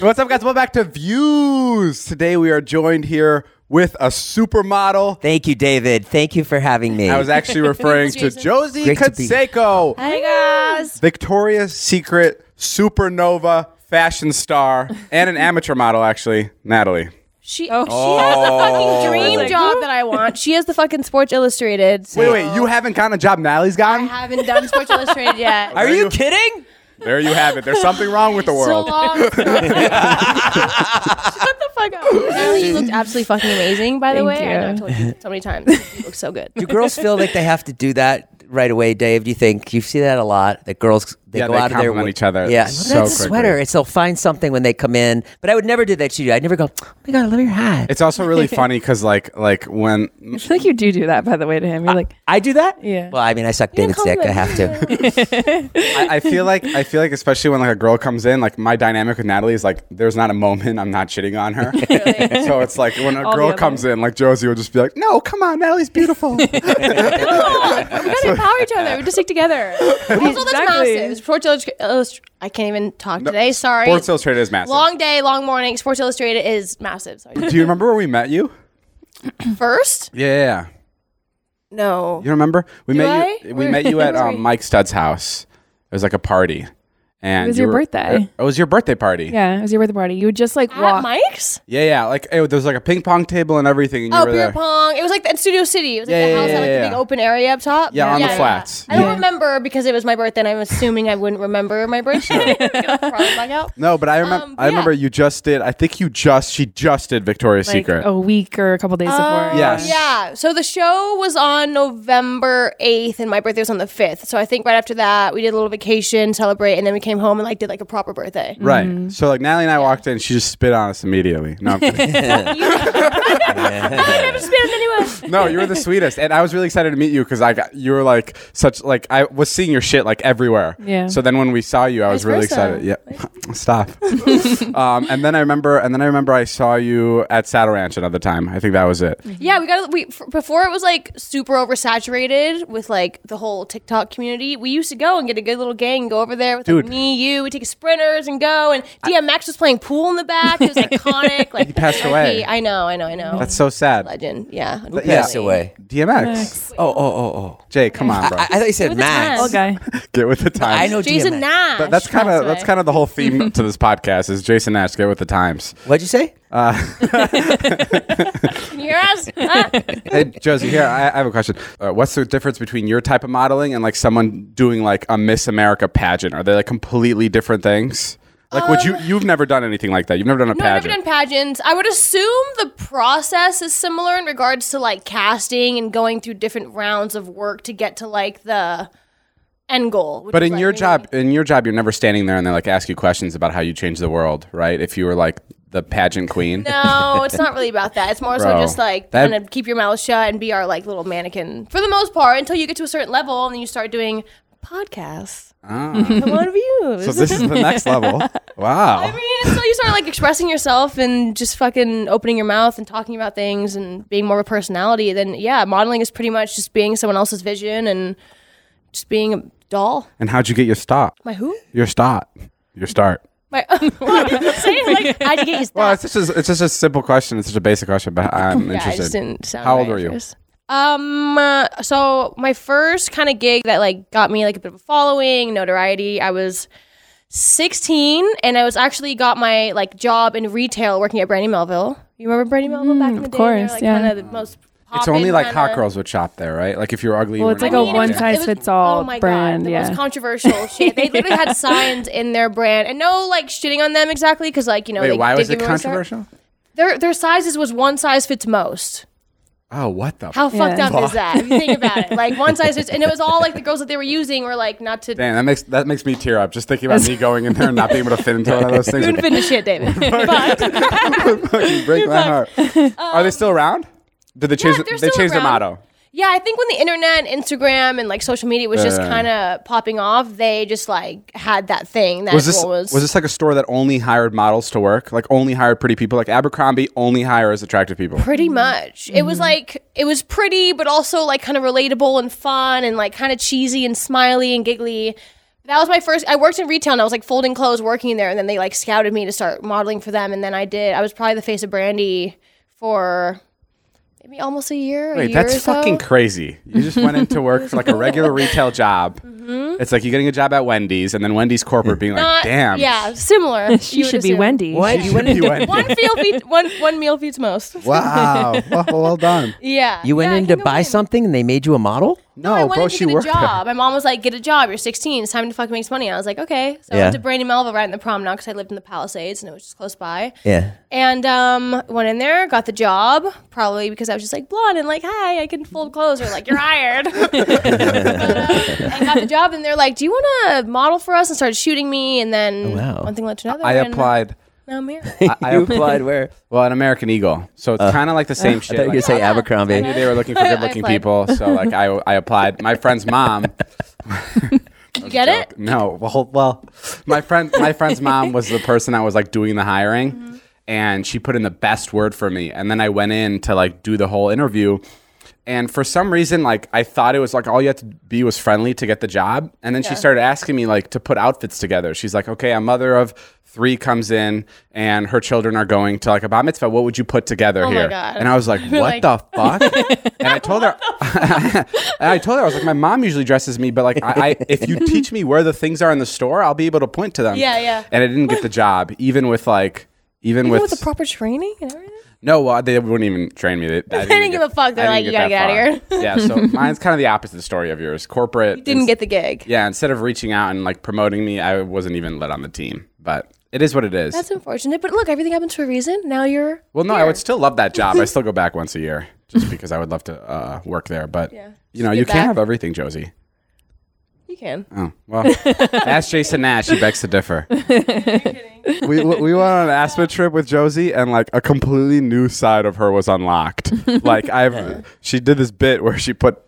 What's up, guys? Welcome back to Views. Today we are joined here with a supermodel. Thank you, David. Thank you for having me. I was actually referring to Josie Great to be- Canseco, Hi guys. Victoria's Secret supernova fashion star, and an amateur model, actually, Natalie. She oh. she has the oh. fucking dream job that I want. She has the fucking Sports Illustrated. Wait, wait, you haven't gotten a job Natalie's I gotten? haven't done Sports Illustrated yet. Are you kidding? There you have it. There's something wrong with the so world. long. Shut the fuck up. Natalie, you looked absolutely fucking amazing, by the Thank way. I know I you. told you so many times. You look so good. Do girls feel like they have to do that right away, Dave? Do you think you see that a lot? That girls they Yeah, go they out of their compliment way- each other Yeah, so well, that's a quickly. sweater. It's they'll find something when they come in. But I would never do that to you. I'd never go. Oh my god, I love your hat. It's also really funny because, like, like when I feel like you do do that, by the way, to him. You're like, I do that. Yeah. Well, I mean, I suck David's dick. I have to. I, I feel like I feel like especially when like a girl comes in, like my dynamic with Natalie is like there's not a moment I'm not shitting on her. so it's like when a All girl comes in, like Josie will just be like, "No, come on, Natalie's beautiful." we gotta empower each other. We just stick together. Also, that's Exactly. massive. Sports Illustrated. I can't even talk today. Sorry. Sports Illustrated is massive. Long day, long morning. Sports Illustrated is massive. Sorry. Do you remember where we met you? First? Yeah, yeah, yeah. No. You remember we Do met I? you? We Where- met you at um, Mike Stud's house. It was like a party, and It was you your were- birthday. It was your birthday party. yeah, it was your birthday party. You would just like At walk. Mike's? yeah, yeah. Like it, there was like a ping pong table and everything, and you Oh, were beer there. pong. It was like at Studio City. It was like Yeah, the yeah, house yeah, had like yeah, the big yeah. open area up top. Yeah, on the flats. I don't Yeah. remember because it was my birthday, and I'm assuming I wouldn't remember my birthday. Probably black out. No, but I remember. Um, I remember you just did. I think you just. She just did Victoria's like Secret. a week or a couple days before. Yes. Yeah. So the show was on November 8th, and my birthday was on the 5th. So I think right after that, we did a little vacation, celebrate, and then we came home and like did like a proper birthday. Right. Mm-hmm. So like Natalie and I walked in, she just spit on us immediately. No, I'm kidding. I never spit on anyone. no, you were the sweetest, and I was really excited to meet you because I got you were like such like I was seeing your shit like everywhere. Yeah. So then when we saw you, I was Vice really versa. excited. Yeah. Stop. um, and then I remember, and then I remember I saw you at Saddle Ranch another time. I think that was it. Yeah, we got we f- before it was like super oversaturated with like the whole TikTok community. We used to go and get a good little gang go over there with like, Dude. Me, you. We take sprinters and go. And DMX was playing pool in the back. It was iconic. Like he passed away. I know, I know, I know. That's so sad. legend. Yeah, Yeah. Passed away. DMX. Oh, oh, oh, oh. Jay, come on, bro. I, I thought you said With the Max. time. guy. Get with the times. I know Jason DMX. Nash. But that's kind of that's kind of the whole theme to this podcast is Jason Nash. Get with the times. What'd you say? Can you hear us? Huh? Hey, Josie, here I, I have a question. Uh, what's the difference between your type of modeling and like someone doing like a Miss America pageant? Are they like completely different things? Like, would you? You've never done anything like that. You've never done a Um, No, I've pageant. never done pageants. I would assume the process is similar in regards to like casting and going through different rounds of work to get to like the end goal. which but is, in like, your really- job, in your job, you're never standing there and they like ask you questions about how you change the world, right? If you were like the pageant queen. No, it's not really about that. It's more so just like that- kind of keep your mouth shut and be our like little mannequin for the most part until you get to a certain level and then you start doing podcasts. Ah. Come on views. so this is the next level. Wow. I mean, until you start like expressing yourself and just fucking opening your mouth and talking about things and being more of a personality, then yeah, modeling is pretty much just being someone else's vision and just being a doll. and how'd you get your start? My who? Your start. Your start. My saying like how'd you get his Well, it's just a, it's just a simple question. It's just a basic question, but I'm yeah, I interested. just didn't sound How old right were at you? first. Um. uh, so my first kind of gig that like got me like a bit of a following, notoriety. I was 16, and I was actually got my like job in retail working at Brandy Melville. You remember Brandy Melville back in the of day? course, They're, like, yeah. Kind of the most. It's only poppin' like kinda- hot girls would shop there, right? Like if you're ugly. Well, it's like a walk it was- in. one size fits all oh my brand, God, the yeah. most controversial shit. They literally had signs in their brand, and no like shitting on them exactly because like you know Wait, they why was it give start. controversial? Their their sizes was one size fits most. Oh, what the? How fucked Yeah. up is that? If you think about it, like one size fits, and it was all like the girls that they were using were like not to. Damn, that makes that makes me tear up just thinking about me going in there and not being able to fit into one of those things. You wouldn't fit into shit, David. but break my heart. Are they still around? Did they change? Yeah, they still their motto. yeah, I think when the internet, Instagram, and like social media was just kind of popping off, they just like had that thing that Was this everyone was, this like a store that only hired models to work? Like only hired pretty people? Like Abercrombie only hires attractive people. Pretty much. It was mm-hmm. like it was pretty, but also like kind of relatable and fun and like kind of cheesy and smiley and giggly. That was my first. I worked in retail and I was like folding clothes, working there, and then they like scouted me to start modeling for them, and then I did. I was probably the face of Brandy for maybe almost a year. a Wait, year that's or so. fucking crazy. You just went into work for like a regular retail job. Mm-hmm. It's like you're getting a job at Wendy's, and then Wendy's corporate being like, Not- "Damn, Yeah, similar. She you would should be assume. Wendy. What? You went You into One meal feeds one one meal feeds most. wow, well, well done." Yeah. you went Yeah, in to buy complain. something and they made you a model? No, I wanted bro, to she get worked a there. job. My mom was like, "Get a job. You're 16. It's time to fucking make some money." I was like, "Okay." So I Yeah. went to Brandy Melville right in the Promenade because I lived in the Palisades and it was just close by. Yeah. And um, went in there, got the job, probably because I was just like blonde and like, "Hi, I can fold clothes," or like, "You're hired." But, uh, and got the job, and they're like, "Do you want to model for us?" And started shooting me, and then wow. one thing led to another. I and applied. Now I'm here. I, I applied. applied where? Well, an American Eagle, so it's uh, kind of like the same I shit. thought you were like, gonna say I Abercrombie. they were looking for I good-looking applied. people, so like I I applied. My friend's mom. You get it? No, well, well, my friend, my friend's mom was the person that was like doing the hiring, mm-hmm. and she put in the best word for me. And then I went in to like do the whole interview, and for some reason, like I thought it was like all you had to be was friendly to get the job. And then she started asking me like to put outfits together. She's like, "Okay, a mother of three comes in, and her children are going to like a bat mitzvah. What would you put together Oh here?" And I was like, "What like- the fuck?" and I told her, and I told her I was like, "My mom usually dresses me, but like, I, I if you teach me where the things are in the store, I'll be able to point to them." Yeah, yeah. And I didn't get the job, even with like, even, Even with, with the proper training and everything. No, well, they wouldn't even train me. They, I didn't give a fuck. They're like, "You gotta get get of here. yeah, so mine's kind of the opposite story of yours. Corporate Didn't ins- get the gig. Yeah, instead of reaching out and like promoting me, I wasn't even let on the team. But it is what it is. That's unfortunate, but look, everything happens for a reason. Now you're well, no, I would still love that job. I still go back once a year just because I would love to uh, work there. But Yeah. you know, you get can't have everything, Josie. Can. Oh well, ask Jason Nash. He begs to differ. we we went on an Aspen trip with Josie, and like a completely new side of her was unlocked. like I've, she did this bit where she put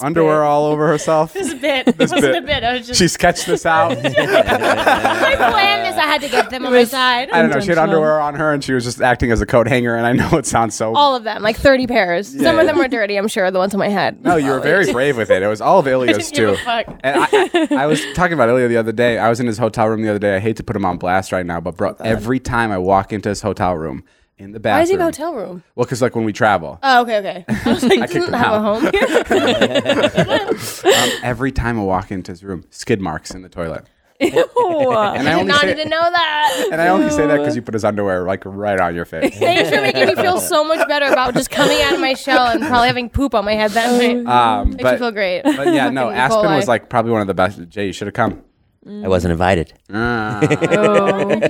underwear all over herself. This bit. This wasn't bit. a bit. I was just She sketched this out. my plan is I had to get them on my side. I don't know. She had underwear on her, and she was just acting as a coat hanger. And I know it sounds so. All of them, like 30 pairs. Some yeah. of them were dirty, I'm sure, the ones on my head. no, you were very brave with it. It was all of Ilya's didn't give a too. fuck. And I, I, I was talking about Ilya the other day. I was in his hotel room the other day. I hate to put him on blast right now, but bro, oh, every time I walk into his hotel room in the bathroom, Why does he have a hotel room? Well, because like when we travel, Oh, okay, okay. I was like, kicked doesn't him have a out. home here. um, every time I walk into his room, skid marks in the toilet. And I I did only not say, need to know that. and I only say that because you put his underwear like right on your face. Thanks for making me feel so much better about just coming out of my shell and probably having poop on my head that night. Um, Makes but me feel great. but yeah, no, Fucking Aspen Nicole. was like probably one of the best. Jay, you should have come. I wasn't invited. Ah. Oh.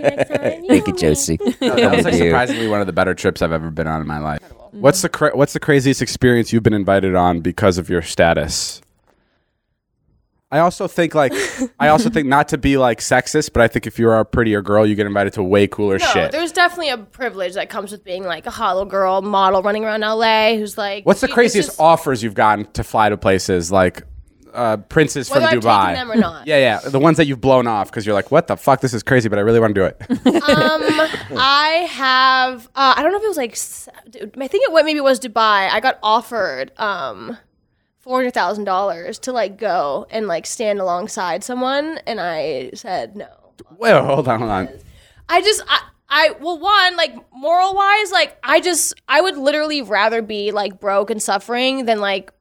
Thank you, Josie. that was like surprisingly one of the better trips I've ever been on in my life. What's the cra- what's the craziest experience you've been invited on because of your status? I also think like I also think not to be like sexist, but I think if you're a prettier girl, you get invited to way cooler No, shit. there's definitely a privilege that comes with being like a hollow girl model running around LA who's like. What's the it's craziest just- offers you've gotten to fly to places like uh, princes from I've Dubai? taken them or not. Yeah, yeah, the ones that you've blown off because you're like, what the fuck, this is crazy, but I really want to do it. Um, I have. Uh, I don't know if it was like. s- I think it went. Maybe it was Dubai. I got offered um, four hundred thousand dollars to like go and like stand alongside someone, and I said no. Wait, hold on, hold on. I just. I, I well, one like moral wise, like I just I would literally rather be like broke and suffering than like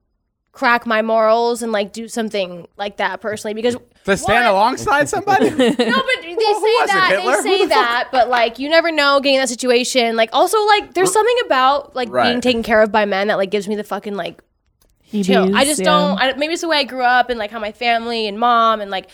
crack my morals and like do something like that personally because To stand one- alongside somebody? no, but they say was that Hitler? they say the that, but like you never know getting in that situation. Like also like there's something about like Right. being taken care of by men that like gives me the fucking like chill. I just yeah. don't. I, maybe it's the way I grew up and like how my family and mom and like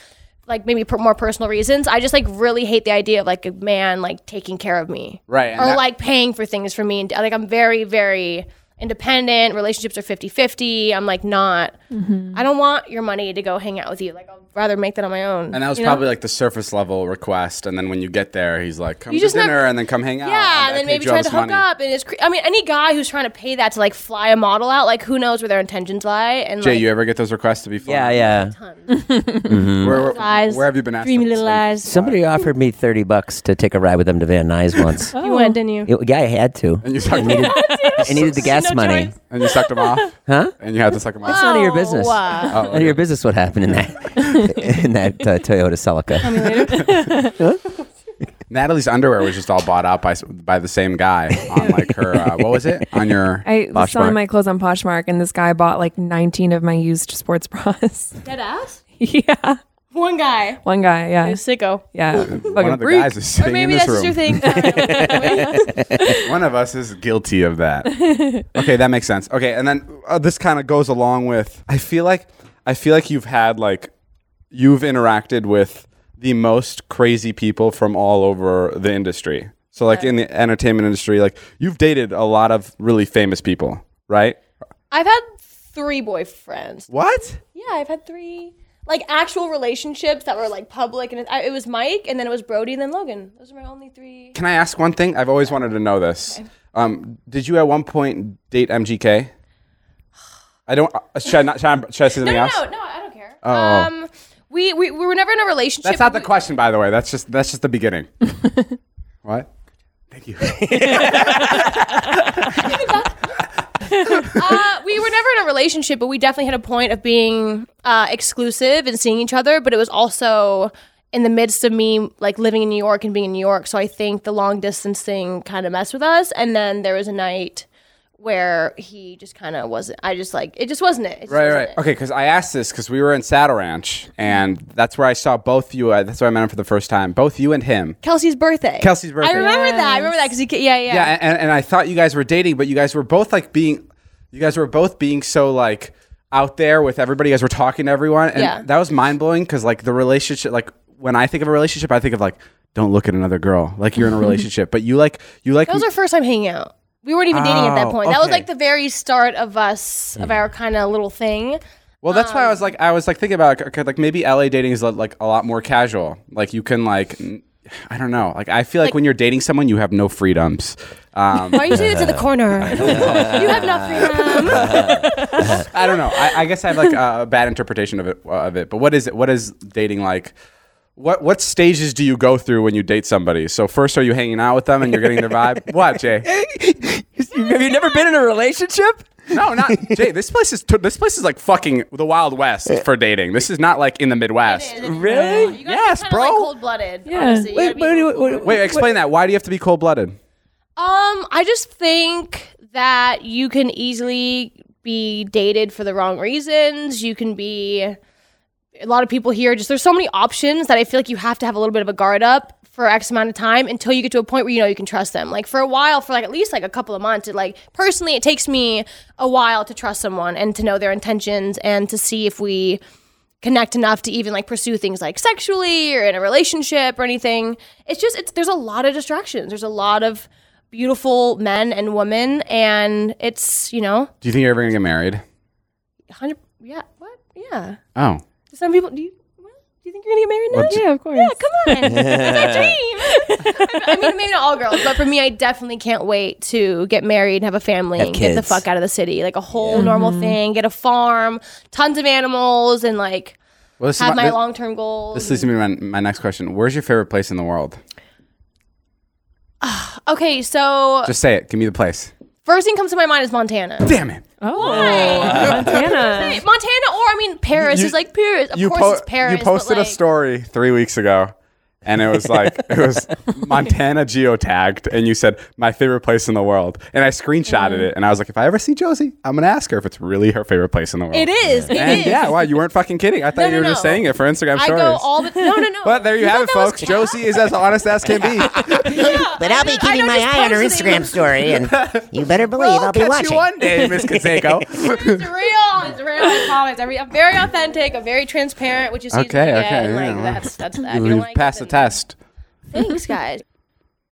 like maybe per, more personal reasons. I just like really hate the idea of like a man like taking care of me, Right, Or that- like paying for things for me. And like I'm very very independent. Relationships are 50-50. I'm like not. Mm-hmm. I don't want your money to go hang out with you. Like I'll rather make that on my own. And that was you know? probably like the surface level request. And then when you get there, he's like, come You to just dinner never- and then come hang out. Yeah, I and then maybe you try to hook money. up, and it's. Cre- I mean, any guy who's trying to pay that to like fly a model out, like who knows where their intentions lie? And Jay, like, you ever get those requests to be fun? Yeah, yeah. Where, where, Eyes, where have you been asked? dreamy to- little eyes. Somebody offered me thirty bucks to take a ride with them to Van Nuys once. You went, didn't you? It- yeah, I had to. And you sucked, I needed the gas No money. choice. and you sucked them off? Huh? And you had to suck them off? It's none of your business. Oh, Oh, None of your business what happened in that in that uh, Toyota Celica. Natalie's underwear was just all bought out by s- by the same guy on like her uh, what was it on your I was Poshmark. selling my clothes on Poshmark, and this guy bought like 19 of my used sports bras. dead ass. yeah, One guy. one guy. Yeah, A sicko. yeah. one Fucking of the freak. guys is Or sitting in maybe this that's just room. your thing. One of us is guilty of that. okay, that makes sense. Okay, and then uh, this kind of goes along with I feel like I feel like you've had like you've interacted with the most crazy people from all over the industry. So like in the entertainment industry, like you've dated a lot of really famous people, right? I've had three boyfriends. What? Yeah, I've had three like actual relationships that were like public, and it, I, it was Mike, and then it was Brody, and then Logan. Those are my only three. Can I ask one thing? I've always wanted to know this. Um, did you at one point date MGK? I don't. Uh, should I not? Should I, should I say No, something no, else? no, no, I don't care. Oh. Um, we, we we were never in a relationship. That's not the We- question, by the way. That's just that's just the beginning. what? Thank you. uh, we were never in a relationship, but we definitely had a point of being uh, exclusive and seeing each other. But it was also in the midst of me like living in New York and being in New York. So I think the long distance thing kind of messed with us. And then there was a night where he just kind of wasn't. I just like it. Just wasn't it. it just Right, wasn't right. it. Okay, because I asked this because we were in Saddle Ranch, and that's where I saw both you. Uh, that's where I met him for the first time. Both you and him. Kelsey's birthday. Kelsey's birthday. I remember that. I remember that because he. Yeah, yeah. Yeah, and, and I thought you guys were dating, but you guys were both like being, you guys were both being so like out there with everybody. You guys were talking to everyone, and Yeah. that was mind blowing because like the relationship, like when I think of a relationship, I think of like don't look at another girl, like you're in a relationship, but you like you like That was our first time hanging out. We weren't even dating at that Oh, point. That was okay. like the very start of us of our kind of little thing. Well, that's why I Um, was like, I was like thinking about okay, like maybe LA dating is like a lot more casual. Like you can like, n- I don't know. Like I feel like, Like- when you're dating someone, you have no freedoms. Um, Why are you saying it to the corner? you have no freedom. I don't know. I, I guess I have like a bad interpretation of it. Of it. But what is it? What is dating like? What what stages do you go through when you date somebody? So first, are you hanging out with them and you're getting their vibe? What, Jay? Have you never been in a relationship? No, not Jay. This place is this place is like fucking the Wild West for dating. This is not like in the Midwest. Really? You Yes, kind bro. Of like cold blooded. Yeah. Honestly. You Wait, gotta be what do you- cold-blooded. what- Wait, explain that. Why do you have to be cold blooded? Um, I just think that you can easily be dated for the wrong reasons. You can be a lot of people here just there's so many options that I feel like you have to have a little bit of a guard up for X amount of time until you get to a point where you know you can trust them. Like for a while, for like at least like a couple of months, it like personally it takes me a while to trust someone and to know their intentions and to see if we connect enough to even like pursue things like sexually or in a relationship or anything. It's just it's there's a lot of distractions. There's a lot of beautiful men and women and it's, you know, Do you think you're ever gonna get married? 100 yeah, what? Yeah. Oh, Some people do you? Do you think you're going to get married now? Yeah, of course. Yeah, come on. That's my dream. I mean, maybe not all girls, but for me, I definitely can't wait to get married and have a family Have and get the kids. fuck out of the city. Like a whole normal mm-hmm. thing, get a farm, tons of animals, and like well, this have is my this, long term goals. This leads me to my, my next question. Where's your favorite place in the world? okay, so Just say it. Give me the place. First thing comes to my mind is Montana. Damn it. Oh, Why? Montana. Montana, or I mean, Paris You- is like Paris. Of you course, po- it's Paris. You posted but, a story three weeks ago, and it was like it was Montana geotagged, and you said my favorite place in the world, and I screenshotted it, and I was like, if I ever see Josie, I'm gonna ask her if it's really her favorite place in the world. It is. It and is. yeah, wow, you weren't fucking kidding. I thought No, you no, were just no. saying it for Instagram I stories. go all the no no no. but there you, have it, folks. Josie is as honest as can be. yeah, But I'll be I keeping my eye on her Instagram story, and you better believe Well, I'll be catch watching. you one day, Miss Canseco. It's real. It's real. I promise. I'm very authentic. I'm very transparent, which is easy Okay, to okay, like yeah, that's that's that. You We've don't like it, passed the then- test. Thanks, guys.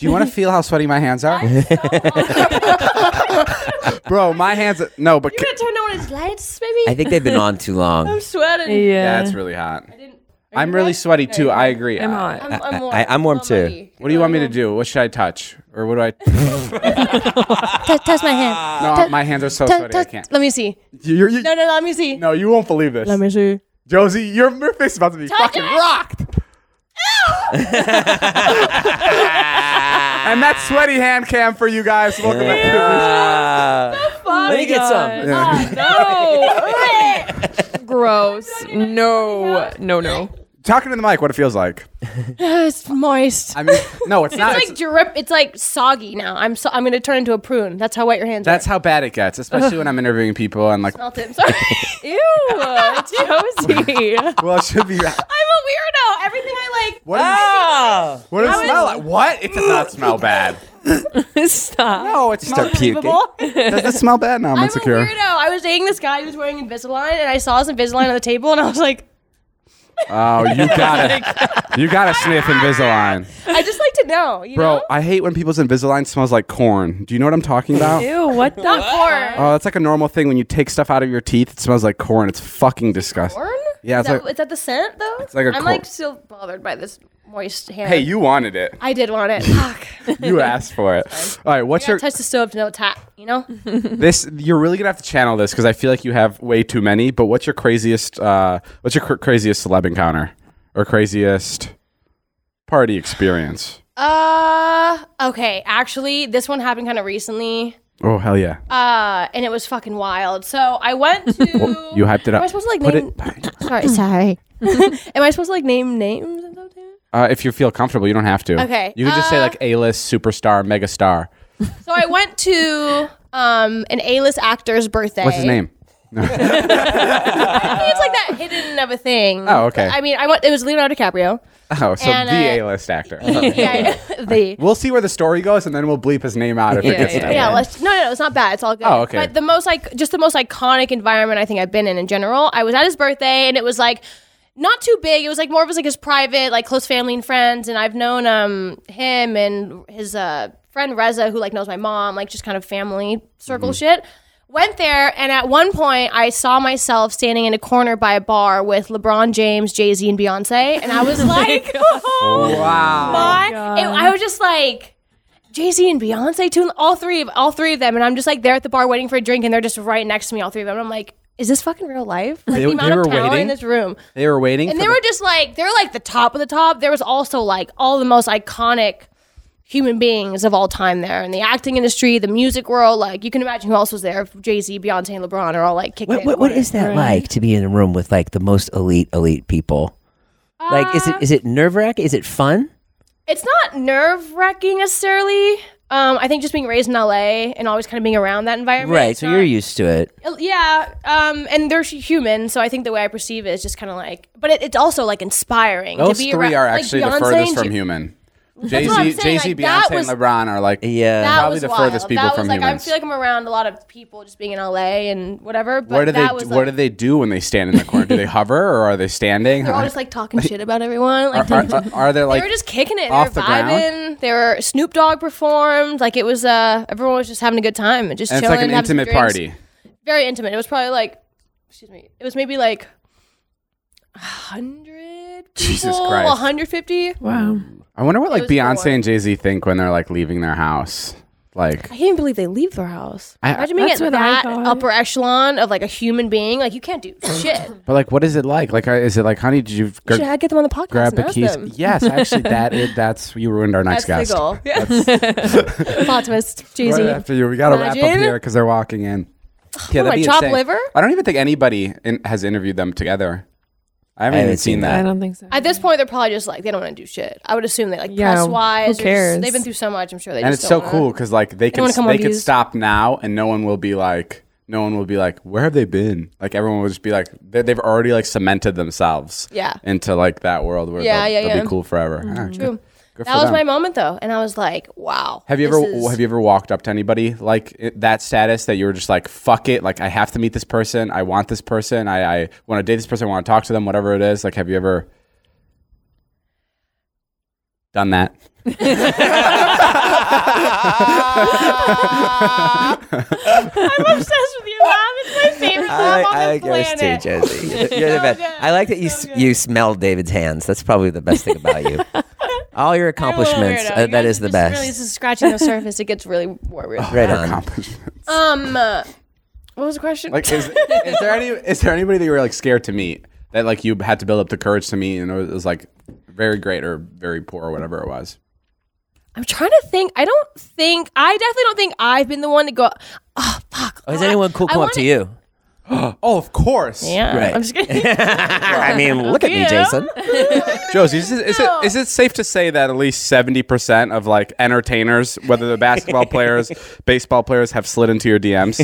Do you want to feel how sweaty my hands are? Bro, my hands. No, but You gonna turn on his lights, maybe? I think they've been on too long. I'm sweating. Yeah. yeah, it's really hot. I'm really sweaty too. I agree. I'm hot. I'm, I'm warm. I- I'm warm too. already. What do you want me to do? What should I touch? Or what do I? touch my hand. No, my hands are so T- sweaty. I touch- can't. Let me see. You're, you No, no, let me see. no, you won't believe this. Let me see. Josie, your, your face is about to be fucking it. rocked. And that's sweaty hand cam for you guys. Welcome back to Uh, let me get some. No. Gross. No. No, no. The Talking to the mic, what it feels like. It's moist. I mean, no, it's It's not. like it's- drip. It's like soggy now. I'm so, I'm gonna turn into a prune. That's how wet your hands are. that's are. how bad it gets, especially when I'm interviewing people and like, Smelt it. I'm sorry. Ew. Josie. well, it should be. I'm a weirdo. Everything I like. What, is, Ah! what does it smell like? What? It does not smell bad. Stop. No, it smells. Start puking. Does it smell bad? No, I'm, I'm a insecure. weirdo. I was dating this guy who was wearing Invisalign, and I saw some Invisalign on the table, and I was like, Oh, you gotta, you gotta sniff Invisalign, I just like to know, you bro. know? I hate when people's Invisalign smells like corn. Do you know what I'm talking about? Ew. What the? Not corn. Oh, that's like a normal thing when you take stuff out of your teeth. It smells like corn. It's fucking disgusting. corn? Yeah, Is it's that, like- is that the scent though? It's like a I'm cor- like still bothered by this moist hand. Hey, you wanted it. I did want it. Fuck. You asked for it. All right, what's I your touch the stove to know it's hot. You know? this? You're really gonna have to channel this because I feel like you have way too many. But what's your craziest? Uh, what's your cr- craziest celeb encounter or craziest party experience? Uh, okay. Actually, this one happened kind of recently. Oh hell yeah! Uh, and it was fucking wild. So I went to. You hyped it up. Am I supposed to like Put name? it. Sorry, sorry. Am I supposed to like name names and stuff too? Uh, if you feel comfortable, you don't have to. Okay, You can just say uh, like A-list, superstar, megastar. So I went to um an A-list actor's birthday. What's his name? I think it's like that hidden of a thing. Oh, okay. I mean, I went. It was Leonardo DiCaprio. Oh, so And, the uh, A-list actor. yeah, the. We'll see where the story goes, and then we'll bleep his name out if it Yeah, gets yeah. Yeah, let's, no, no, no, it's not bad. It's all good. Oh, okay. But the most like, just the most iconic environment I think I've been in in general. I was at his birthday, and it was like not too big. It was like more of like his private, like close family and friends. And I've known um him and his uh friend Reza, who like knows my mom, like just kind of family circle Mm-hmm. shit. Went there, and at one point, I saw myself standing in a corner by a bar with LeBron James, Jay Z, and Beyonce, and I was like, Wow. my, it- I was just like Jay Z and Beyonce too, all three of all three of them, and I'm just like there at the bar waiting for a drink, and they're just right next to me, all three of them. And I'm like, is this fucking real life? Like They- the amount they of were talent waiting? in this room. They were waiting. And they the- were just like they're like the top of the top. There was also like all the most iconic human beings of all time there, in the acting industry, the music world. Like you can imagine who else was there. Jay Z, Beyonce, and LeBron are all like kicking. What, what, what on it. is that like to be in a room with like the most elite elite people? Like, is it uh, is it nerve wracking? Is it fun? It's not nerve wracking necessarily. Um, I think just being raised in LA and always kind of being around that environment. Right. So not- you're used to it. Yeah, um, and they're human, so I think the way I perceive it is just kind of like, but it, it's also like inspiring. Those to be three around, are like actually the Beyonce furthest from human. Jay what Z, saying, Jay Z, like, Beyonce, was- and LeBron are like Yeah. That probably was the wild. furthest people that from was like humans. I feel like I'm around a lot of people just being in LA and whatever. But What do they that was What like, do they do when they stand in the corner? do they hover or are they standing? They're all just like talking shit about everyone. Like are, are, are they like they were just kicking it. off they the were ground? vibing. They were Snoop Dogg performed. Like it was. Uh, everyone was just having a good time and just and it's like an intimate party? Very intimate. It was probably like, excuse me. It was maybe like hundred. Jesus Christ. hundred fifty. Wow. I wonder what like Beyonce boring. and Jay Z think when they're like leaving their house. Like I can't believe they leave their house. I- Imagine being That's at that upper echelon of like a human being. Like you can't do shit. But like, what is it like? Like, is it like, honey, did you You gr- should have- get them on the podcast grab and the keys? them. Yes, actually, that is that's you ruined our next That's guest. the goal. Plot twist. Jay Z. Right after you, we gotta wrap up here because they're walking in. Yeah, What, that'd be chopped liver? I don't even think anybody in, has interviewed them together. I haven't I even haven't seen seen that. I don't think so. At this point, they're probably just like they don't want to do shit. I would assume they like Yeah, press wise. who cares? They've been through so much. I'm sure they. and just it's so don't cool wanna- because like they can wanna come they on could views. stop now and no one will be like no one will be like where have they been like everyone will just be like they, they've already like cemented themselves Yeah. into like that world where Yeah, they'll, yeah, they'll yeah. Mm-hmm. be cool forever Ah, good- True. Good That was them. my moment though, and I was like, wow. Have you ever is- have you ever walked up to anybody like i- that status that you were just like fuck it like I have to meet this person I want this person I, I want to date this person I want to talk to them whatever it is like have you ever done that I'm obsessed with your laugh. It's my favorite laugh on I the like yours planet. too, Josie. You're the So best. good. I like that you So good. you smell David's hands. That's probably the best thing about you. All your I'm a little accomplishments. weirdo. Uh, You that guys is are the just best. Really, this is scratching the surface. It gets really more weird. right on. accomplishments Um, uh, what was the question? Like, is, is there any is there anybody that you were like scared to meet that like you had to build up the courage to meet and it was, like very great or very poor or whatever it was? I'm trying to think. I don't think. I definitely don't think I've been the one to go. Oh fuck. Oh, has anyone cool I come up to wanna- you? Oh, of course. Yeah. Right. I'm just kidding. I mean, look at me, You. Jason. Josie, is it, is it is it safe to say that at least seventy percent of like entertainers, whether they're basketball players, baseball players, have slid into your DMs?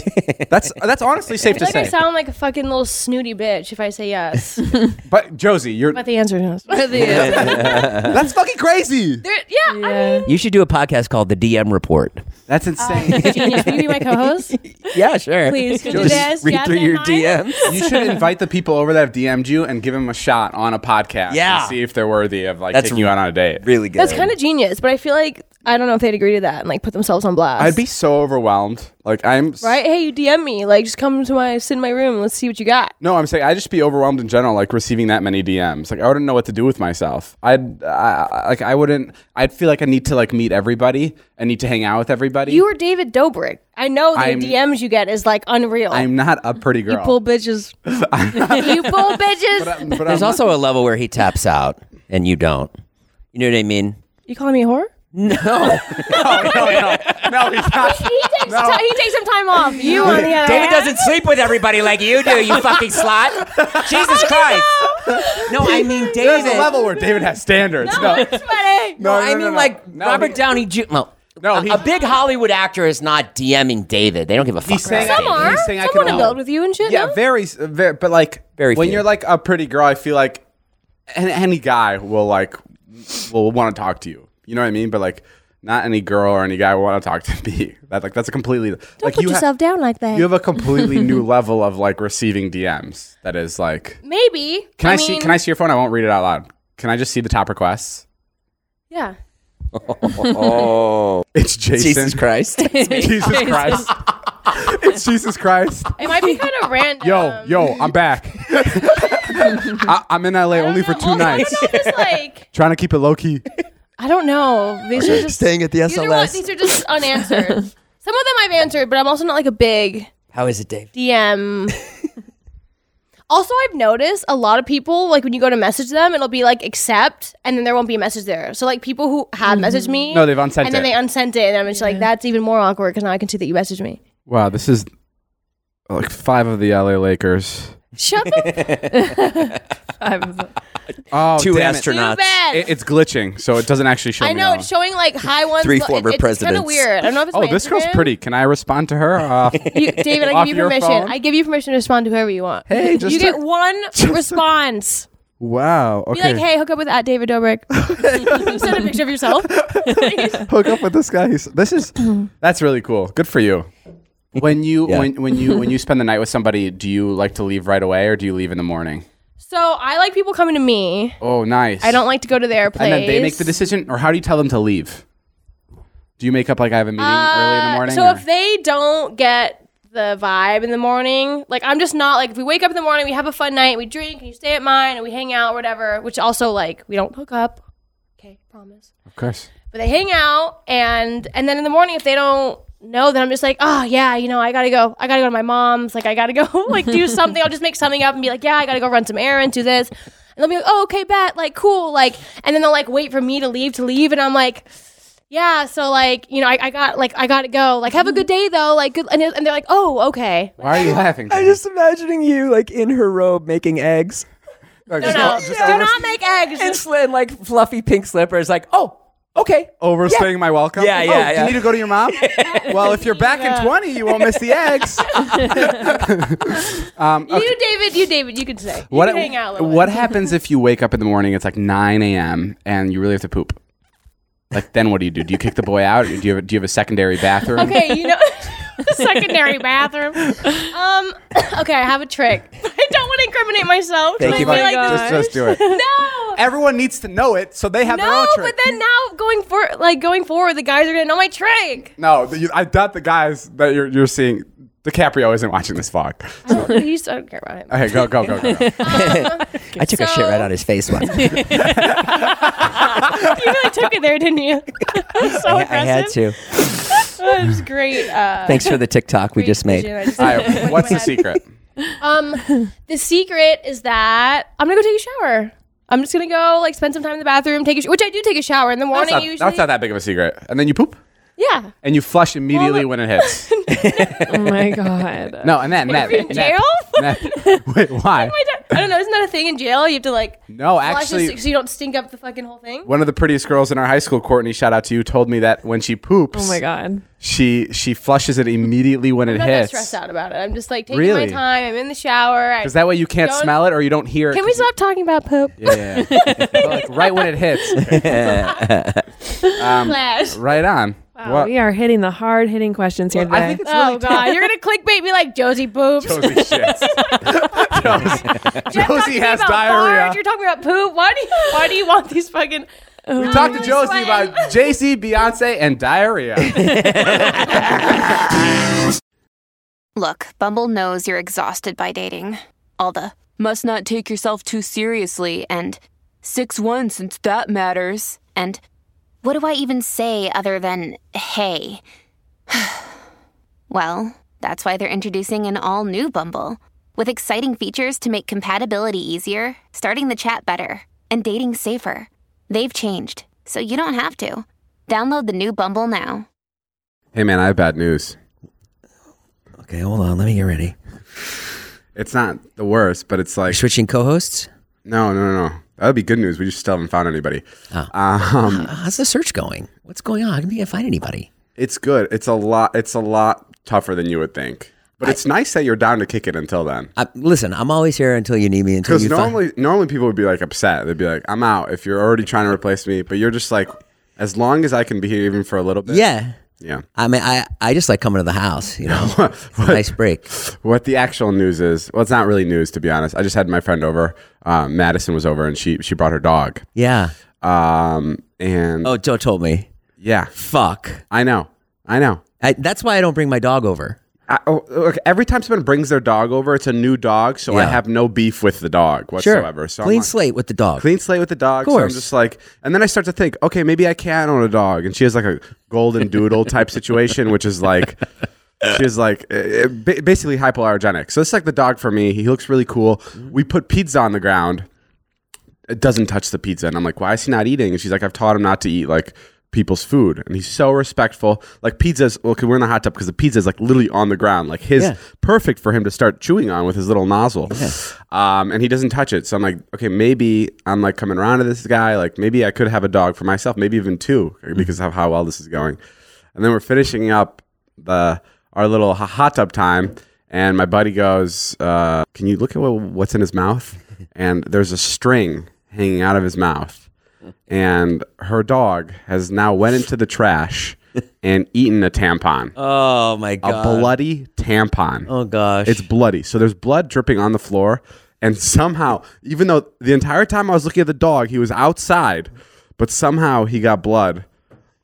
That's that's honestly safe I to feel like I say. sound like a fucking little snooty bitch if I say yes. But Josie, you're but the answer is no. But the answer- that's fucking crazy. There- yeah, I mean, You should do a podcast called The DM Report. That's insane. Oh, genius. Will you be my co-host? Yeah, sure. Please, could you Just do this? read Yes, through and your mine? DMs. you should invite the people over that have DM'd you and give them a shot on a podcast. Yeah. and see if they're worthy of like That's taking you out on a date. Really good. That's kind of genius, but I feel like I don't know if they'd agree to that and like put themselves on blast. I'd be so overwhelmed. Like I'm right. Hey, you DM me. Like, just come to my sit in my room. Let's see what you got. No, I'm saying I'd just be overwhelmed in general, like receiving that many DMs. Like I wouldn't know what to do with myself. I'd I, I- like I wouldn't. I'd feel like I need to like meet everybody. I need to hang out with everybody. You are David Dobrik. I know the I'm- DMs you get is like unreal. I'm not a pretty girl. you pull bitches. you pull bitches. but There's I'm also a level where he taps out and you don't. You know what I mean? you calling me a whore? No. no, he's not. He takes ti- he takes some time off. You on the other David hand- doesn't sleep with everybody like you do, you fucking slut. Jesus Christ. No, I mean David. There's a level where David has standards. No, It's funny. no, I no, mean, no, no. like No, Robert he- Downey Jr. No, No, a, he- a big Hollywood actor is not DMing David. They don't give a fuck. He's saying about Some I- are. he's saying I Some can want to help. build with you and shit. Yeah, no? very, very, but like Very when few. you're like a pretty girl, I feel like any, any guy will like will want to talk to you. You know what I mean? But like not any girl or any guy will want to talk to me. That like that's a completely Don't like put you ha- yourself down like that. you have a completely new level of like receiving DMs. That is like, Maybe. can I, mean, see? Can I see your phone? I won't read it out loud. Can I just see the top requests? Yeah. Oh, It's Jason. Jesus Christ. Jesus Christ. it's Jesus Christ. It might be kind of random. Yo, yo, I'm back. I, I'm in LA only for two Well, nights. I don't know, just like Trying to keep it low key. I don't know. These are just Staying at the these are, what, SLS. these are just unanswered. Some of them I've answered, but I'm also not like a big How is it, Dave? DM Also, I've noticed a lot of people like when you go to message them, it'll be like accept, and then there won't be a message there. So like people who have mm-hmm. messaged me, No, they've unsent it. and then it. they unsent it, and I'm just like, that's even more awkward because now I can see that you messaged me. Wow, this is like five of the LA Lakers. Shut the I'm- Oh, Two damn it. astronauts. It- it's glitching, so it doesn't actually show I me know all. it's showing like high ones. Three it- former it's kind presidents. of weird. I don't know if it's Oh, my this girl's pretty. Can I respond to her? Uh, You, David, I give you permission. phone? I give you permission to respond to whoever you want. Hey, just you get one response. wow. Okay. Be like, hey, hook up with at David Dobrik. Send a picture of yourself. hook up with this guy. This is that's really cool. Good for you. When you Yeah. when when you when you spend the night with somebody, do you like to leave right away or do you leave in the morning? So I like people coming to me. Oh, nice. I don't like to go to their place. And then they make the decision, or how do you tell them to leave? Do you make up like I have a meeting early in the Uh, morning? So or- if they don't get the vibe in the morning, like I'm just not like if we wake up in the morning, we have a fun night, we drink, and you stay at mine, and we hang out, or whatever. Which also like we don't hook up. Okay, promise. of course. But they hang out, and and then in the morning, if they don't know, then I'm just like, oh yeah, you know, I gotta go. I gotta go to my mom's. Like I gotta go like do something. I'll just make something up and be like, yeah, I gotta go run some errands, do this. And they'll be like, oh okay, bet, like cool, like, and then they'll like wait for me to leave to leave, and I'm like. Yeah, so like you know, I, I got like I gotta go. Like have a good day though. Like good, and, and they're like, oh okay. Why are you laughing? I'm just imagining you like in her robe making eggs. No, No, just no, go- just do not make eggs. And, sli- and like fluffy pink slippers, like, oh, okay. overstaying my welcome. Yeah, Oh, yeah, do yeah. You need to go to your mom. well, if you're back in 20, you won't miss the eggs. um, okay. You, David, you, David, you can say. You What can hang out. a little What bit. happens if you wake up in the morning? It's like 9 a.m. and you really have to poop. Like then, what do you do? Do you kick the boy out? Or do you have, do you have a secondary bathroom? Okay, you know, secondary bathroom. Um, okay, I have a trick. I don't want to incriminate myself. Thank you, I feel like Just, just do it. no. Everyone needs to know it, so they have their No, own trick. but then now going for like going forward, the guys are gonna know my trick. no, you- I doubt the guys that you're, you're seeing. DiCaprio isn't watching this vlog. He's, I don't care about him. Okay, go, go, go, go. go. I took a shit right on his face once. You really took it there, didn't you? so I, I had to. Oh, it was great. Uh, Thanks for the TikTok we just made. I just- All right, what's the secret? Um, the secret is that I'm gonna go take a shower. I'm just gonna go like spend some time in the bathroom, take a sh- which I do take a shower in the That's morning. not, usually, that's not that big of a secret. And then you poop, yeah. and you flush immediately when it hits. oh my god. No, and then Matt, in jail? Wait, why? I don't- I don't know. Isn't that a thing in jail? You have to like No, flush actually, this so you don't stink up the fucking whole thing. one of the prettiest girls in our high school, Courtney, shout out to you, told me that when she poops, Oh my god. she she flushes it immediately when it hits. I'm not that hits. stressed out about it. I'm just like taking Really? my time. I'm in the shower. I- Because that way you can't Don't- smell it or you don't hear it. Can we 'cause you- stop talking about poop? Yeah, yeah, yeah. like right when it hits. um, Flash. right on. Wow, What? we are hitting the hard hitting questions here Well, I today. think it's Oh really god, you're gonna clickbait me like Josie boobs. Josie shits. Josie, Jeff Josie talked has about diarrhea. farts, You're talking about poop. Why do you? Why do you want these fucking? We oh, talked to really Josie sweating. about Jay Z, Beyonce, and diarrhea. Look, Bumble knows you're exhausted by dating. All the must not take yourself too seriously and 6 1 since that matters. And what do I even say other than hey? well, that's why they're introducing an all new Bumble with exciting features to make compatibility easier, starting the chat better, and dating safer. They've changed, so you don't have to. Download the new Bumble now. hey man, I have bad news. Okay, hold on. Let me get ready. It's not the worst, but it's like Switching co-hosts. no, no, no, no. That would be good news. We just still haven't found anybody. Oh. Um, How's the search going? What's going on? I can't find anybody. it's good. It's a lot. It's a lot tougher than you would think. But it's nice that you're down to kick it until then. I, listen, I'm always here until you need me. Until Because find- normally, normally people would be like upset. They'd be like, "I'm out." If you're already trying to replace me, but you're just like, as long as I can be here even for a little bit. yeah. yeah. I mean, I, I just like coming to the house. You know, a nice break. What the actual news is? Well, it's not really news to be honest. I just had my friend over. Um, Madison was over, and she she brought her dog. Yeah. Um, and Oh, Joe told me. yeah, Fuck. I know, I know. I, that's why I don't bring my dog over. I, oh, look, every time someone brings their dog over, it's a new dog, so I Yeah. have no beef with the dog whatsoever. So I'm Clean like- slate with the dog. clean slate with the dog. Of So I'm course. just like, and then I start to think, okay, maybe I can own a dog, and she has like a golden doodle type situation, which is like She was like uh, ba- basically hypoallergenic. So it's like the dog for me. He looks really cool. We put pizza on the ground. It doesn't touch the pizza, and I'm like, why is he not eating? And she's like, I've taught him not to eat like people's food, and he's so respectful. Like pizza's well, we're in the hot tub because the pizza is like literally on the ground, like his Yeah. perfect for him to start chewing on with his little nozzle. Um, and he doesn't touch it. So I'm like, okay, maybe I'm like coming around to this guy. Like maybe I could have a dog for myself, maybe even two, because of how well this is going. And then we're finishing up the our little hot tub time, and my buddy goes, uh, "Can you look at what's in his mouth?" And there's a string hanging out of his mouth, and her dog has now went into the trash and eaten a tampon, Oh my god. a bloody tampon. Oh gosh. It's bloody. So there's blood dripping on the floor. And somehow, even though the entire time I was looking at the dog, he was outside, but somehow he got blood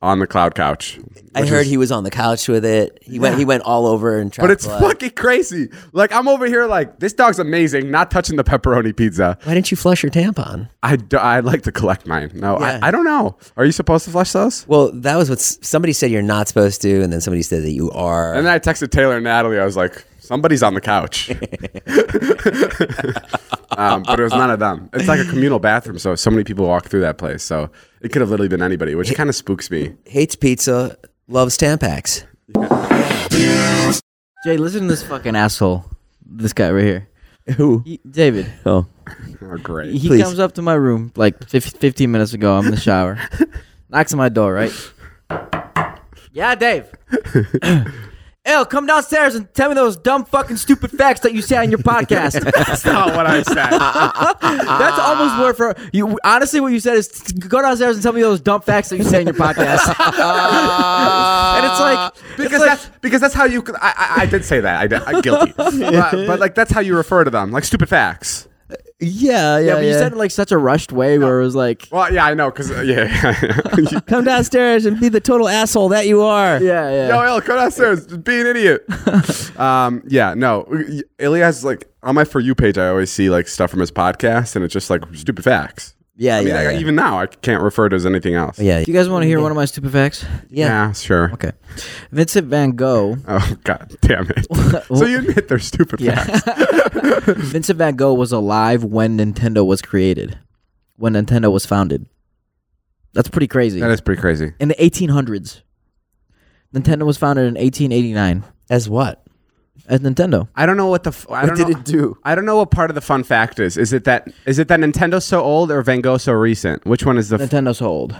on the cloud couch. I heard is- he was on the couch with it. He went. He went all over and tried. But it's uh, fucking crazy. Like I'm over here, like this dog's amazing. Not touching the pepperoni pizza. Why didn't you flush your tampon? I d- I'd like to collect mine. No, Yeah. I, I don't know. Are you supposed to flush those? Well, that was what somebody said you're not supposed to, and then somebody said that you are. And then I texted Taylor and Natalie. I was like, somebody's on the couch. um, but it was none of them. It's like a communal bathroom, so so many people walk through that place. So it could have literally been anybody, which kind of spooks me. hates pizza, loves Tampax. Jay, listen to this fucking asshole. This guy right here. Who? He, David. Oh, Oh, great. He Please. comes up to my room like fif- 15 minutes ago. I'm in the shower. Knocks on my door, right? Yeah, Dave. Ew, come downstairs and tell me those dumb fucking stupid facts that you say on your podcast. That's not what I said. That's almost word for you. Honestly, what you said is go downstairs and tell me those dumb facts that you say in your podcast. and it's like because that's because that's how you. I, I, I did say that. I did. I'm guilty. but, but like that's how you refer to them, like stupid facts. Yeah, yeah, but you said it like such a rushed way where it was like, Well, yeah, I know. Because uh, yeah, come downstairs and be the total asshole that you are. yeah, yeah. Yo, El, come downstairs. Just be an idiot. um, yeah, no. Elias, like, on my For You page, I always see, like, stuff from his podcast, and it's just, like, stupid facts. Yeah, I mean, yeah, I- yeah. even now, I can't refer to it as anything else. yeah. Do you guys want to hear one of my stupid facts? yeah. sure. Okay. Vincent Van Gogh. Oh, god damn it. so you admit they're stupid facts. Vincent Van Gogh was alive when Nintendo was created, when Nintendo was founded. That's pretty crazy. That is pretty crazy. in the 1800s. Nintendo was founded in 1889 As what? As Nintendo. I don't know what the. F- I What don't did know, it do? I don't know what part of the fun fact is. Is it that is it that Nintendo's so old or Van Gogh so recent? Which one is the? F- Nintendo's so old.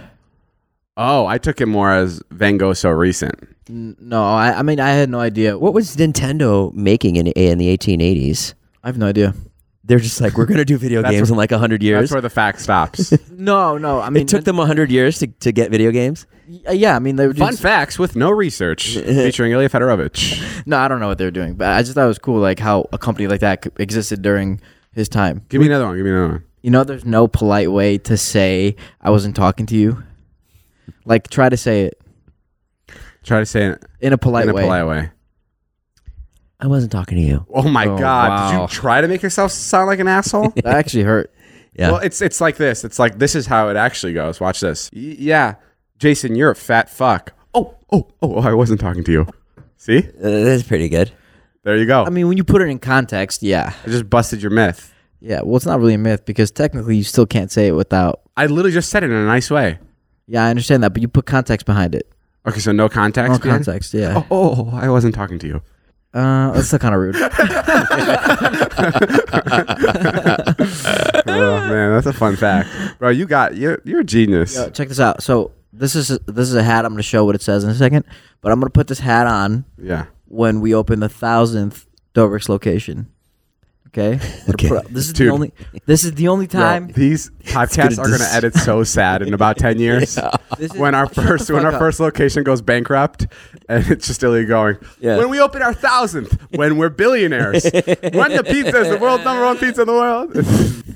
oh, I took it more as Van Gogh so recent. N- No, I, I mean I had no idea. What was Nintendo making in in the 1880s? I have no idea. They're just like we're gonna do video That's games where- in like hundred years. That's years. where the fact stops. No, no. I mean, it took them hundred years to, to get video games. Y- uh, Yeah, I mean they were doing Fun facts with no research, featuring Ilya Fedorovich. No, I don't know what they were doing, but I just thought it was cool, like how a company like that could- existed during his time. Give me another one. Give me another one. You know, there's no polite way to say I wasn't talking to you. Like, try to say it Try to say it in a polite in a way. polite way. I wasn't talking to you. Oh my Oh, god! Did wow. you try to make yourself sound like an asshole? That actually hurt. Yeah. Well, it's it's like this. It's like this is how it actually goes. Watch this. Y- yeah, Jason, you're a fat fuck. Oh, oh, oh! I wasn't talking to you. See, Uh, that's pretty good. there you go. I mean, when you put it in context, yeah, I just busted your myth. yeah. Well, it's not really a myth because technically you still can't say it without. I literally just said it in a nice way. Yeah, I understand that, but you put context behind it. Okay, so no context. No behind- context, yeah. Oh, oh, I wasn't talking to you. Uh, that's still kind of rude. oh man, that's a fun fact, bro. You got you're you're a genius. Yo, check this out. So this is this is a hat. I'm gonna show what it says in a second, but I'm gonna put this hat on Yeah. when we open the thousandth Dobrik's location. Okay. Okay. This is Dude. the only. This is the only Yo, time. these podcasts are gonna gonna edit so sad in about ten years. This is- When our first when our up. first location goes bankrupt, and it's just illegally going. Yeah. When we open our thousandth, when we're billionaires, when the pizza is the world's number one pizza in the world.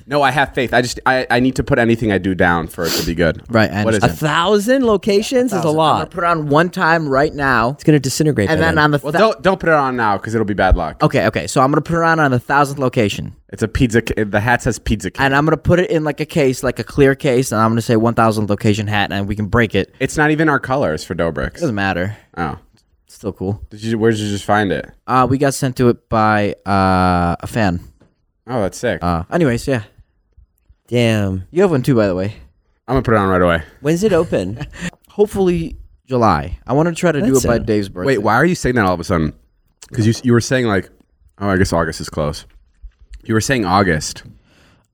no, I have faith. I just I, I need to put anything I do down for it to be good. Right, I What is A it? thousand locations is a I'm gonna lot. put it on one time right now, It's gonna disintegrate. and by then on the. Well, thou- don't don't put it on now because it'll be bad luck. okay, okay. So I'm gonna put it on on the thousandth location, It's a pizza. The hat says pizza. King. and I'm gonna put it in like a case, like a clear case, and I'm gonna say 1,000th location hat, and we can break it. It's not even our colors for Dobrik's. Doesn't matter. Oh, Still cool. Did you? Where did you just find it? Uh, we got sent to it by uh, a fan. Oh, that's sick. Uh, anyways, yeah. Damn. You have one too, by the way. I'm gonna put it on right away. When's it open? Hopefully July. I want to try to do That's it by Dave's birthday. Wait, why are you saying that all of a sudden? Because you you were saying like, oh, I guess August is close. You were saying August.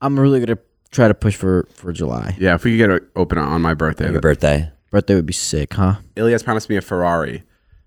I'm really gonna try to push for for July. Yeah, if we could get it open on my birthday. Your birthday. Birthday would be sick, huh? Ilias promised me a Ferrari.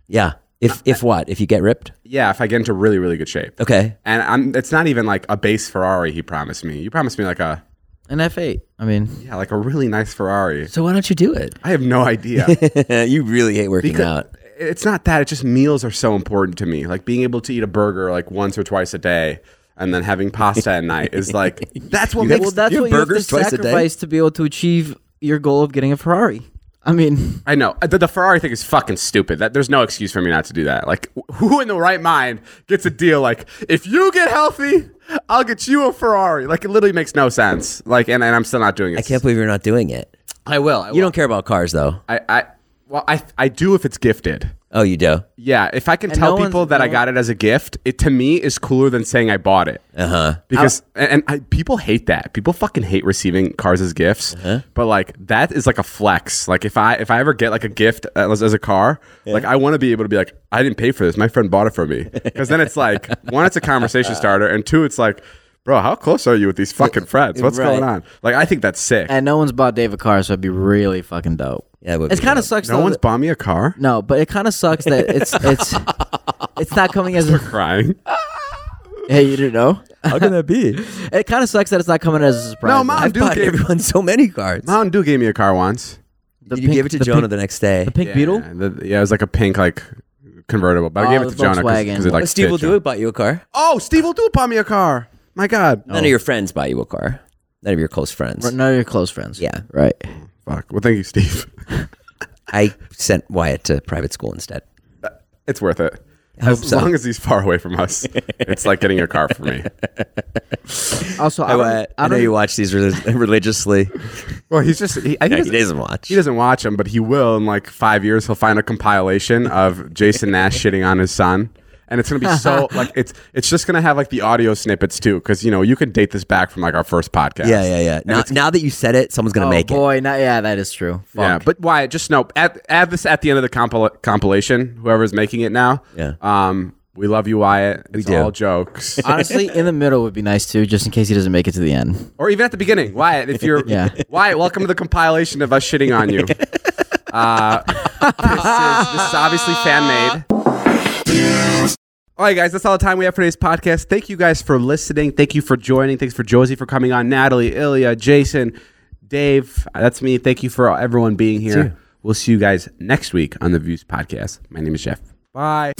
Yeah. If if what? If you get ripped? Yeah, if I get into really really good shape. Okay. And I'm. It's not even like a base Ferrari. He promised me. You promised me like a An F8. I mean, yeah, like a really nice Ferrari. So why don't you do it? I have no idea. you really hate working Because- out. it's not that. It's just meals are so important to me. Like being able to eat a burger like once or twice a day, and then having pasta at night is like that's what You makes. well, that's you have what you have to burgers twice a day? sacrifice to be able to achieve your goal of getting a Ferrari. I mean, I know uh, the, the Ferrari thing is fucking stupid. That there's no excuse for me not to do that. Like who in the right mind gets a deal like if you get healthy, I'll get you a Ferrari. Like it literally makes no sense. Like and, and I'm still not doing it. I can't believe you're not doing it. I will. I You don't care about cars though. I I well I I do if it's gifted. Oh, you do. Yeah, if I can And tell no one's- people that I no got it as a gift, it to me is cooler than saying I bought it. Uh huh. Because and, and I, people hate that. People fucking hate receiving cars as gifts. Uh-huh. But like that is like a flex. Like if I if I ever get like a gift as, as a car, like I want to be able to be like I didn't pay for this. My friend bought it for me. Because then it's like one, it's a conversation starter, and two, it's like, bro, how close are you with these fucking friends? What's Right. going on? Like I think that's sick. and no one's bought Dave a car, so it'd be really fucking dope. Yeah, it would It be kind of dope. sucks. no though one's that- bought me a car. no, but it kind of sucks that it's it's it's not coming as a. Crying. Hey, you didn't know? How can that be? It kind of sucks that it's not coming as a surprise. No, though. Mom, I've Dude bought gave- everyone so many cards. Mountain Dew gave me a car once. The Did you pink- give it to the Jonah pink- the next day? The pink Yeah, beetle. the- yeah, it was like a pink like convertible, but I Oh, gave it the to Jonah Volkswagen. because it like Steve fit will do Jonah. it. Bought you a car. Oh, Steve will do it. Bought me a car. My God. None of your friends buy you a car. None of your close friends. None of your close friends. Yeah. Right. Fuck. Well, thank you, Steve. I sent Wyatt to private school instead. it's worth it. hope As so. long as he's far away from us, it's like getting a car for me. Also, I, I, don't, uh, I, I know don't- you watch these relig- religiously. Well, he's just he, I think Yeah, he doesn't- doesn't watch. He doesn't watch them, but he will in like five years. He'll find a compilation of Jason Nash shitting on his son, and it's gonna be so like it's it's just gonna have like the audio snippets too, because you know you can date this back from like our first podcast. Yeah, yeah, yeah. Now, now that you said it, someone's gonna Oh make it. boy, not, yeah, that is true. Fuck. Yeah, but why? Just know add, add this at the end of the compil- compilation. Whoever's making it now. Yeah. Um, we love you, Wyatt. It's do. all jokes. honestly, in the middle would be nice too, just in case he doesn't make it to the end. or even at the beginning, Wyatt. If you're Yeah. Wyatt, welcome to the compilation of us shitting on you. Uh, this is this is obviously fan made. All right, guys, that's all the time we have for today's podcast. Thank you guys for listening. Thank you for joining. Thanks for Josie for coming on, Natalie, Ilya, Jason, Dave. That's me. Thank you for everyone being here. We'll see you guys next week on the Views Podcast. My name is Jeff. Bye.